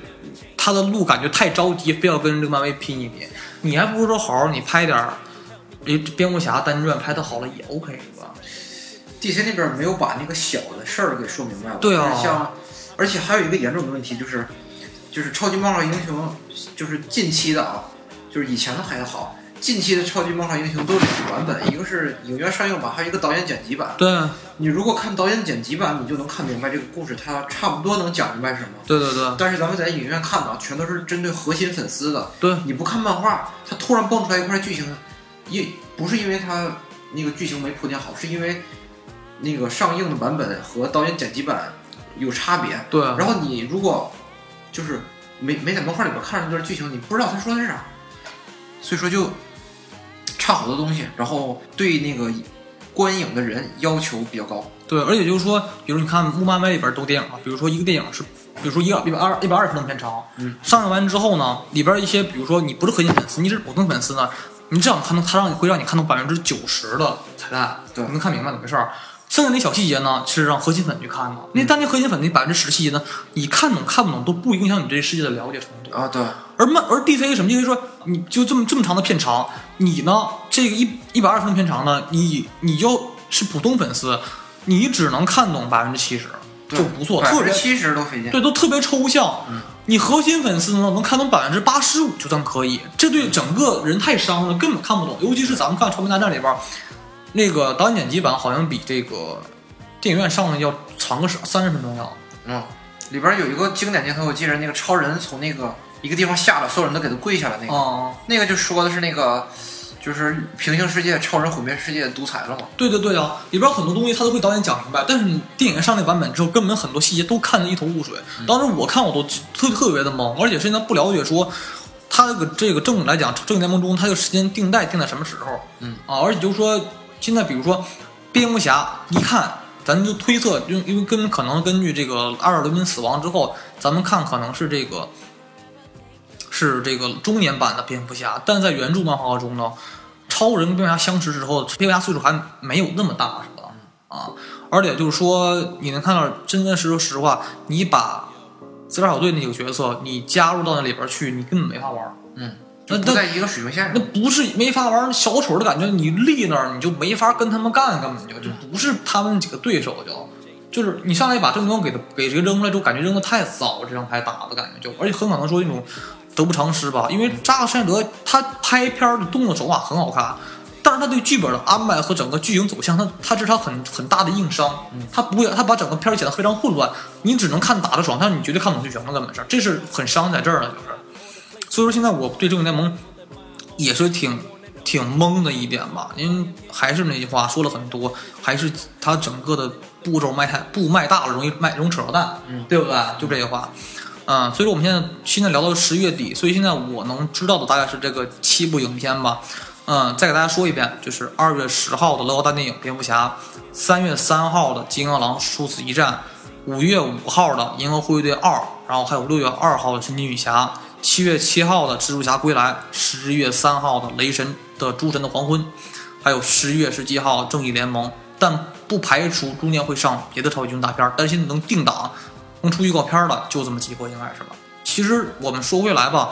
他的路感觉太着急，非要跟这个漫威拼一拼。你还不如说好好你拍点儿，诶，蝙蝠侠单传拍的好了也 OK 是吧？DC 那边没有把那个小的事儿给说明白。对啊像，而且还有一个严重的问题就是，就是超级漫画英雄，就是近期的啊，就是以前的还好，近期的超级漫画英雄都有两个版本，一个是影院上映版，还有一个导演剪辑版。对你如果看导演剪辑版，你就能看明白这个故事，它差不多能讲明白什么。对对对但是咱们在影院看的全都是针对核心粉丝的，对，你不看漫画，它突然蹦出来一块剧情，因不是因为它那个剧情没铺垫好，是因为那个上映的版本和导演剪辑版有差别。对，然后你如果就是没没在漫画里边看上那段剧情，你不知道他说的是啥，所以说就差好多东西，然后对那个观影的人要求比较高。对，而且就是说，比如你看《木漫威》里边都电影嘛，比如说一个电影是，比如说一个一百二一百二十分钟片长，嗯，上映完之后呢，里边一些比如说你不是核心粉丝，你是普通粉丝呢，你这样看到他让你会让你看到百分之九十的彩蛋，对你能看明白怎么回事儿。剩下那小细节呢，是让核心粉去看的。那但那核心粉那百分之十细节呢，你看懂看不懂都不影响你对世界的了解程度。啊，对，而漫而 DC 什么？就是说，你就这么这么长的片长，你呢这个一一百二十分钟片长呢，你你就是普通粉丝，你只能看懂百分之七十就不错，特别七十都费劲。对，都特别抽象。你核心粉丝呢能看懂百分之八十五就算可以，这对整个人太伤了，根本看不懂。尤其是咱们看《超级大战》里边，那个导演剪辑版好像比这个电影院上的要长个三十分钟要。嗯，里边有一个经典镜头，我记得那个超人从那个一个地方下来，所有人都给他跪下来那个，啊、那个就说的是那个就是平行世界超人毁灭世界独裁了嘛。对对对啊，里边很多东西他都会导演讲明白，但是你电影上那版本之后，根本很多细节都看得一头雾水。当时我看我都特特别的懵，而且现在不了解说，他这个这个正经来讲，正经联盟中他这个时间定代定在什么时候？嗯啊，而且就是说，现在比如说蝙蝠侠一看。咱就推测，因为因为根可能根据这个阿尔德宾死亡之后，咱们看可能是这个是这个中年版的蝙蝠侠，但在原著漫画中呢，超人跟蝙蝠侠相识之后，蝙蝠侠岁数还没有那么大，是吧？啊，而且就是说，你能看到，真真实说实话，你把自杀小队那几个角色，你加入到那里边去，你根本没法玩。嗯，那那就不在一个水平线那上。不是没法玩，小丑的感觉，你立那儿你就没法跟他们干，根本就就不是他们几个对手就。就是你上来把正光给他给这个扔出来之后，感觉扔的太早，这张牌打的感觉就，而且很可能说那种得不偿失吧。因为扎克施耐德他拍片儿的动作手法很好看，但是他对剧本的安排和整个剧情走向，他他这是他很很大的硬伤。他不会，他把整个片儿写得非常混乱，你只能看打的爽，但是你绝对看不懂剧情了根本是，这是很伤在这儿的，就是。所以说现在我对正义联盟也是挺挺懵的一点吧，因为还是那句话说了很多，还是它整个的步骤迈太步迈大了，容易迈容易扯到蛋，嗯对不对？就这句话。嗯，所以说我们现在现在聊到十月底，所以现在我能知道的大概是这个七部影片吧。嗯，再给大家说一遍，就是二月十号的乐高大电影《蝙蝠侠》，三月三号的《金刚狼：殊死一战》，五月五号的《银河护卫队二》，然后还有六月二号的《神奇女侠》，七月七号的《蜘蛛侠归来》，十月三号的《雷神的诸神的黄昏》，还有十一月十七号《正义联盟》，但不排除中间会上别的超级英雄大片儿，但是现在能定档、能出预告片儿的就这么几部，应该是吧？其实我们说回来吧，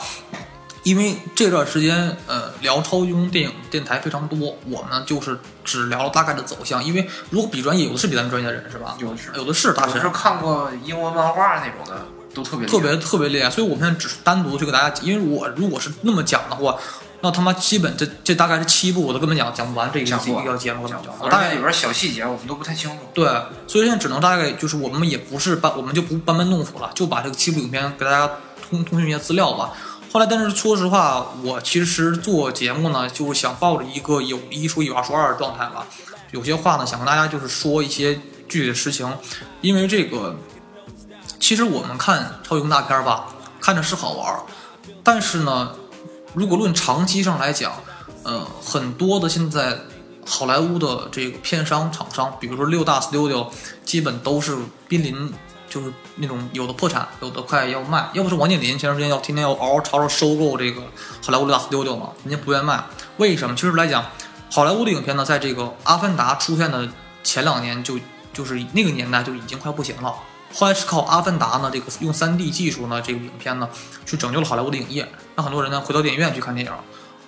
因为这段时间呃聊超级英雄电影电台非常多，我们就是只聊了大概的走向，因为如果比专业，有的是比咱们专业的人是吧？有的是有的是大神我是看过英文漫画那种的，都特别特别特别厉害。所以我们现在只是单独去给大家，因为我如果是那么讲的话，那他妈基本这这大概是七部，我都根本讲讲不完这个讲不完一个节目。我大概里边小细节我们都不太清楚。对，所以现在只能大概就是我们也不是班，我们就不班门弄斧了，就把这个七部影片给大家通通讯一些资料吧。后来，但是说实话，我其实做节目呢，就是想抱着一个有一说一，有二说二的状态吧。有些话呢，想跟大家就是说一些具体的实情，因为这个，其实我们看超英大片儿吧，看着是好玩儿，但是呢，如果论长期上来讲，呃，很多的现在好莱坞的这个片商厂商，比如说六大 studio，基本都是濒临就是那种有的破产，有的快要卖。要不是王健林前段时间要天天要嗷嗷吵吵收购这个好莱坞六大 studio 嘛，人家不愿卖。为什么？其实来讲，好莱坞的影片呢，在这个《阿凡达》出现的前两年就就是那个年代就已经快不行了。后来是靠《阿凡达》呢，这个用 3D 技术呢，这个影片呢，去拯救了好莱坞的影业，让很多人呢回到电影院去看电影。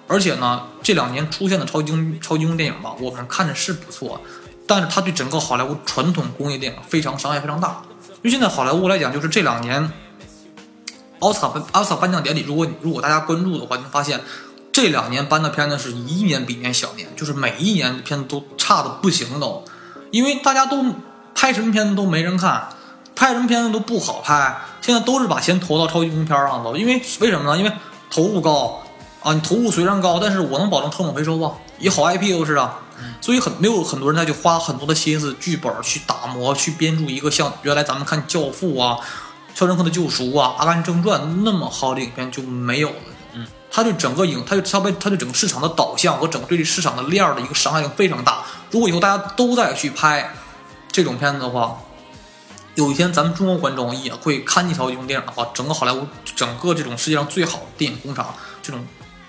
而且呢，这两年出现的超级英超级英雄电影吧，我们看着是不错，但是它对整个好莱坞传统工业电影非常伤害非常大。因为现在好莱坞来讲，就是这两年奥斯卡奥斯卡颁奖典礼，如果如果大家关注的话，你会发现这两年颁的片子是一年比一年小年，就是每一年的片子都差的不行都，因为大家都拍什么片子都没人看，拍什么片子都不好拍，现在都是把钱投到超级英雄片上头，因为为什么呢？因为投入高啊，你投入虽然高，但是我能保证成本回收啊，以好 IP 都是啊。所以很没有很多人他就花很多的心思剧本去打磨去编著一个像原来咱们看《教父》啊、《肖申克的救赎》啊、《阿甘正传》那么好的影片就没有了。嗯，他对整个影，他对他被他对整个市场的导向和整个对这市场的链儿的一个伤害性非常大。如果以后大家都在去拍这种片子的话，有一天咱们中国观众也会看一条这种电影的话，整个好莱坞整个这种世界上最好的电影工厂这种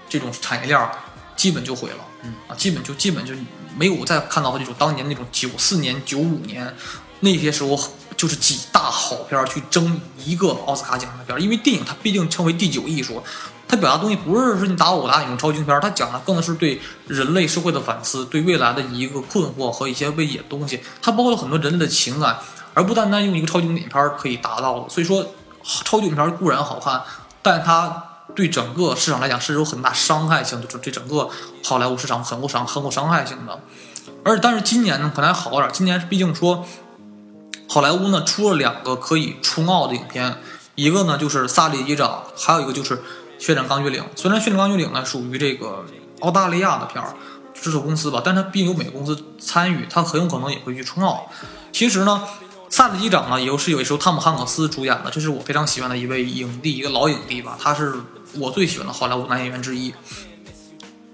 这种产业链儿基本就毁了。嗯啊，基本就基本就没有再看到过这种当年那种九四年、九五年那些时候就是几大好片儿去争一个奥斯卡奖的片儿，因为电影它毕竟称为第九艺术，它表达东西不是说你打我我打你那种超级片儿，它讲的更的是对人类社会的反思，对未来的一个困惑和一些未解的东西，它包括了很多人类的情感，而不单单用一个超级经典片儿可以达到的。所以说，超级影片儿固然好看，但它对整个市场来讲是有很大伤害性的，就是对整个好莱坞市场很有伤很有伤害性的。而但是今年呢，可能还好点儿，今年毕竟说好莱坞呢出了两个可以冲奥的影片，一个呢就是《萨利机长》，还有一个就是《血战钢锯岭》。虽然《血战钢锯岭》呢属于这个澳大利亚的片儿制作公司吧，但它毕竟有美国公司参与，它很有可能也会去冲奥。其实呢。萨利机长呢，也是有一首汤姆汉克斯主演的，这是我非常喜欢的一位影帝，一个老影帝吧，他是我最喜欢的好莱坞男演员之一。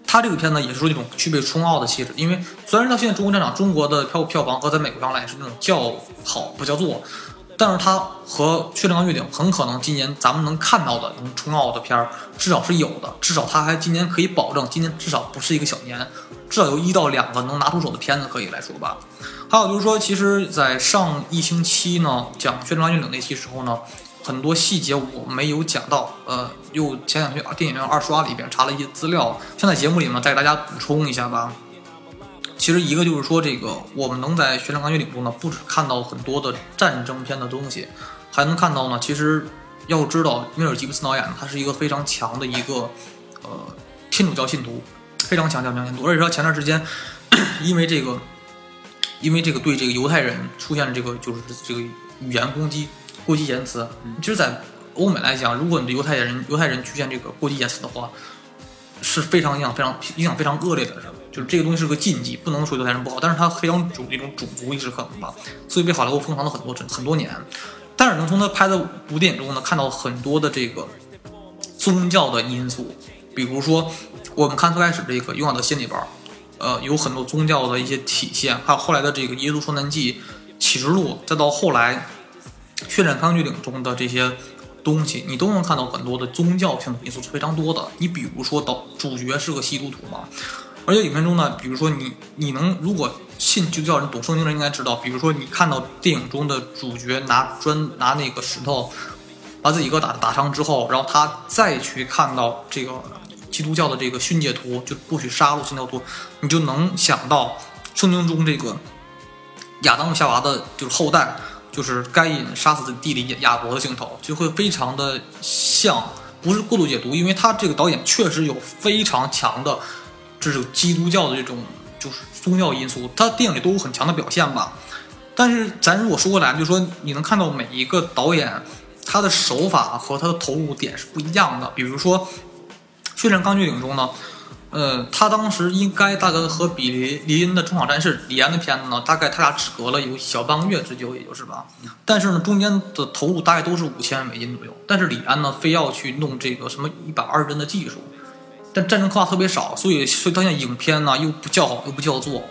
他这个片呢，也是说那种具备冲奥的气质，因为虽然到现在中国战场中国的票票房和在美国上来是那种叫好不叫座，但是它和《血战钢锯岭》很可能今年咱们能看到的能冲奥的片儿，至少是有的，至少他还今年可以保证今年至少不是一个小年，至少有一到两个能拿出手的片子可以来说吧。还有就是说，其实，在上一星期呢讲《血战钢锯岭》那期时候呢，很多细节我没有讲到，呃，又前两天电影院二刷了一遍，查了一些资料，现在节目里呢再给大家补充一下吧。其实一个就是说，这个我们能在《血战钢锯岭》中呢，不止看到很多的战争片的东西，还能看到呢，其实要知道，米尔吉布斯导演他是一个非常强的一个呃天主教信徒，非常强，强强信徒，而且说前段时间 [COUGHS] 因为这个。因为这个对这个犹太人出现了这个就是这个语言攻击、过激言辞。其实，在欧美来讲，如果你对犹太人犹太人出现这个过激言辞的话，是非常影响非常影响非常恶劣的事。就是这个东西是个禁忌，不能说犹太人不好，但是它非常种那种种族意识可能吧，所以被好莱坞封藏了很多很多年。但是能从他拍的部电影中呢，看到很多的这个宗教的因素，比如说我们看最开始这个《勇敢的心》里边。呃，有很多宗教的一些体现，还有后来的这个《耶稣受难记》《启示录》，再到后来《血战钢锯岭》中的这些东西，你都能看到很多的宗教性的因素是非常多的。你比如说，导主角是个基督徒嘛，而且影片中呢，比如说你你能如果信基督教人、懂圣经人应该知道，比如说你看到电影中的主角拿砖拿那个石头把自己哥打打伤之后，然后他再去看到这个。基督教的这个训诫图就不许杀戮信教徒，你就能想到圣经中这个亚当和夏娃的就是后代，就是该隐杀死的弟弟亚伯的镜头，就会非常的像，不是过度解读，因为他这个导演确实有非常强的这种基督教的这种就是宗教因素，他电影里都有很强的表现吧。但是咱如果说过来，就说你能看到每一个导演他的手法和他的投入点是不一样的。比如说《血战钢锯岭》中呢，呃，他当时应该大概和比利林恩的《中场战士》李安的片子呢，大概他俩只隔了有小半个月之久，也就是吧。但是呢，中间的投入大概都是五千万美金左右。但是李安呢，非要去弄这个什么一百二十帧的技术，但战争刻画特别少，所以所以当现影片呢又不叫好又不叫座。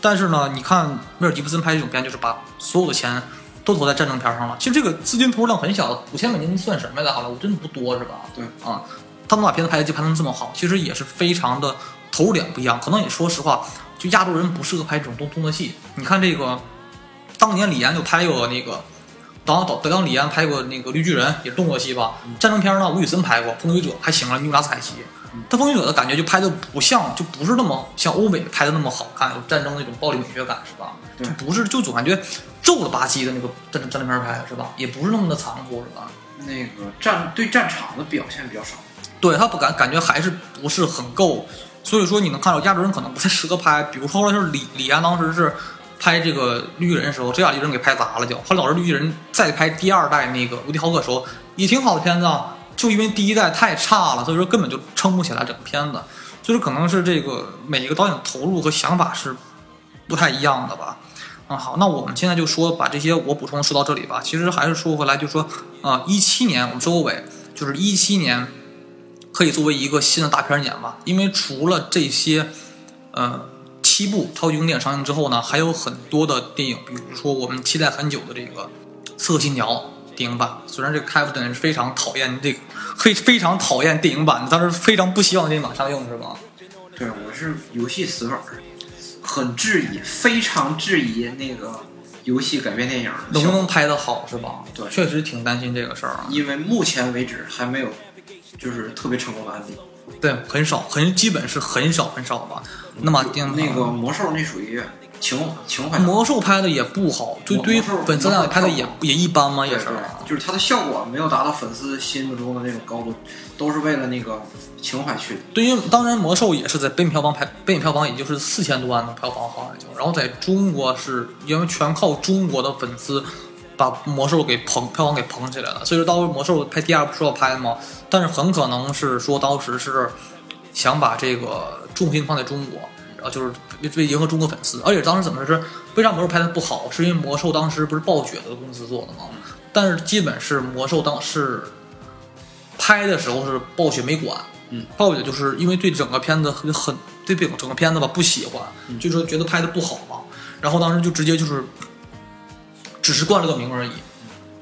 但是呢，你看威尔吉布森拍这种片，就是把所有的钱都投在战争片上了。其实这个资金投入量很小，五千美金算什么呀？在好莱坞真的不多，是吧？对啊，他能把片子拍的就拍成这么好，其实也是非常的投入点不一样。可能也说实话，就亚洲人不适合拍这种动动作戏。你看这个，当年李安就拍过那个，当当当李安拍过那个绿巨人，也是动作戏吧？战争片呢，吴宇森拍过《风雨者》，还行了尼古拉斯凯奇。他《风云者》的感觉就拍的不像，就不是那么像欧美拍的那么好看，有战争那种暴力美学感，是吧？就不是，就总感觉皱了吧唧的那个战战争片拍，是吧？也不是那么的残酷，是吧？那个战对战场的表现比较少。对他不感感觉还是不是很够，所以说你能看到亚洲人可能不太适合拍，比如说后来就是李李安当时是拍这个绿巨人的时候，这把绿巨人给拍砸了就，后来导致绿巨人再拍第二代那个无敌浩克的时候也挺好的片子啊，就因为第一代太差了，所以说根本就撑不起来整个片子，所以说可能是这个每一个导演投入和想法是不太一样的吧。啊，好，那我们现在就说把这些我补充说到这里吧。其实还是说回来，就说啊，一七年我们收个尾，就是一七年可以作为一个新的大片年吧，因为除了这些，呃，七部超级英雄电影上映之后呢，还有很多的电影，比如说我们期待很久的这个《刺客信条》电影版。虽然这个开普敦是非常讨厌这个，非非常讨厌电影版的，但是非常不希望电影版上映，是吧？对，我是游戏死粉儿，很质疑，非常质疑那个游戏改编电影能不能拍得好，是吧？对确实挺担心这个事儿啊。因为目前为止还没有就是特别成功的案例。对，很少，很基本是很少很少吧。那么电那个魔兽那属于情情怀，魔兽拍的也不好，就对于粉丝来讲拍的也也一般嘛，也是。就是它的效果没有达到粉丝心目中的那种高度，都是为了那个情怀去的。对于当然魔兽也是在北美票房排北美票房也就是四千多万的票房好像就，然后在中国是因为全靠中国的粉丝把魔兽给捧票房给捧起来了，所以说当时魔兽拍第二部是要拍的嘛，但是很可能是说当时是想把这个重心放在中国。然后就是为为迎合中国粉丝，而且当时怎么是为啥魔兽拍的不好？是因为魔兽当时不是暴雪的公司做的吗？但是基本是魔兽当时拍的时候是暴雪没管，嗯，暴雪就是因为对整个片子很很对这个整个片子吧不喜欢，嗯就说觉得拍的不好嘛，然后当时就直接就是只是冠了个名而已。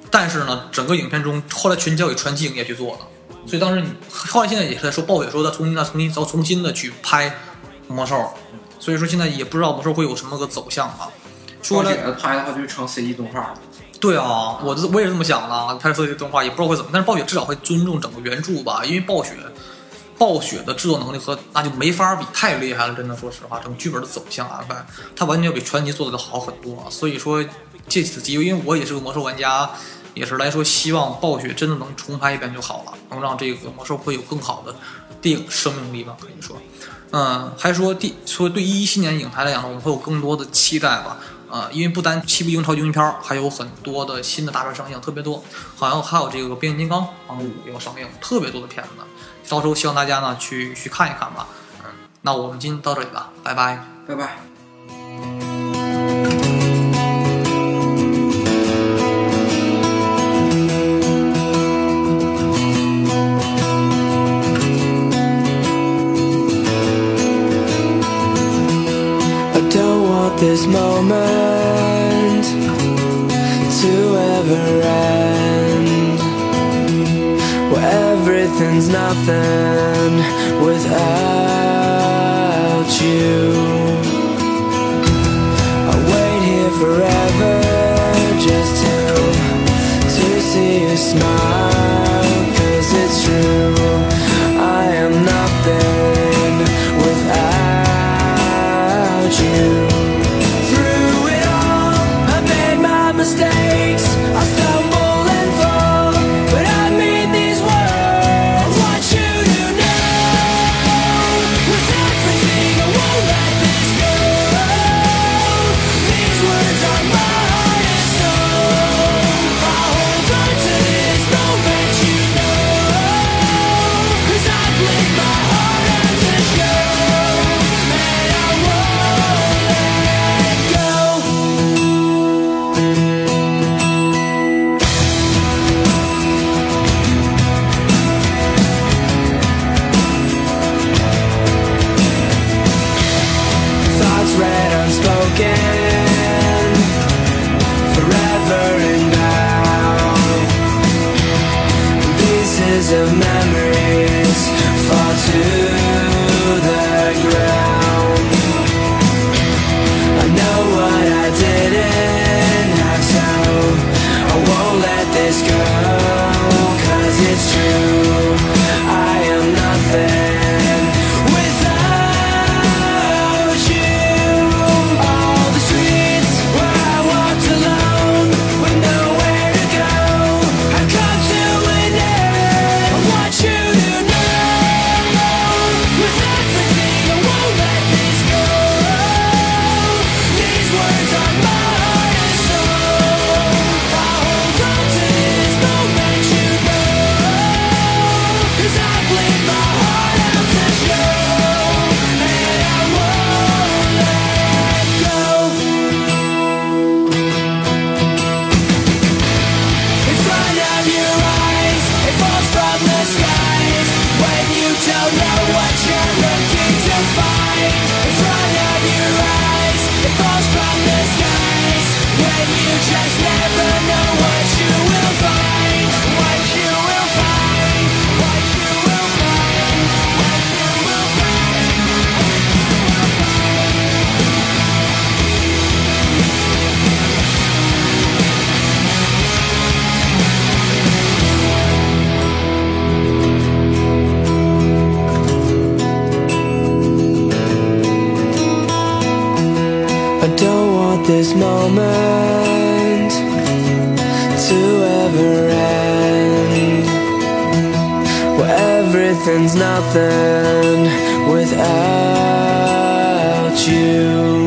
但是呢，整个影片中后来全交给传奇影业去做了，所以当时你后来现在也是在说暴雪说他重新再重新再重新的去拍魔兽，所以说现在也不知道魔兽会有什么个走向啊。说了暴雪拍的话就成 CG 动画了。对啊，我这我也是这么想的。拍摄这动画也不知道会怎么，但是暴雪至少会尊重整个原著吧，因为暴雪，暴雪的制作能力和那就没法比，太厉害了，真的说实话，整个剧本的走向安排，它完全要比传奇做的好很多。所以说借此机会，因为我也是个魔兽玩家，也是来说希望暴雪真的能重拍一遍就好了，能让这个魔兽会有更好的电影生命力吧，可以说。嗯，还说第说对一七年影坛来讲呢，我们会有更多的期待吧。呃，因为不单七部英超英片，还有很多的新的大片上映，特别多，好像还有这个变形金刚五也要上映，特别多的片子，到时候希望大家呢去去看一看吧。嗯，那我们今天到这里吧，拜拜。拜拜。This moment to ever end. Where everything's nothing without you. I'll wait here forever just to to see you smile. Cause it's true. End. Where everything's nothing without you.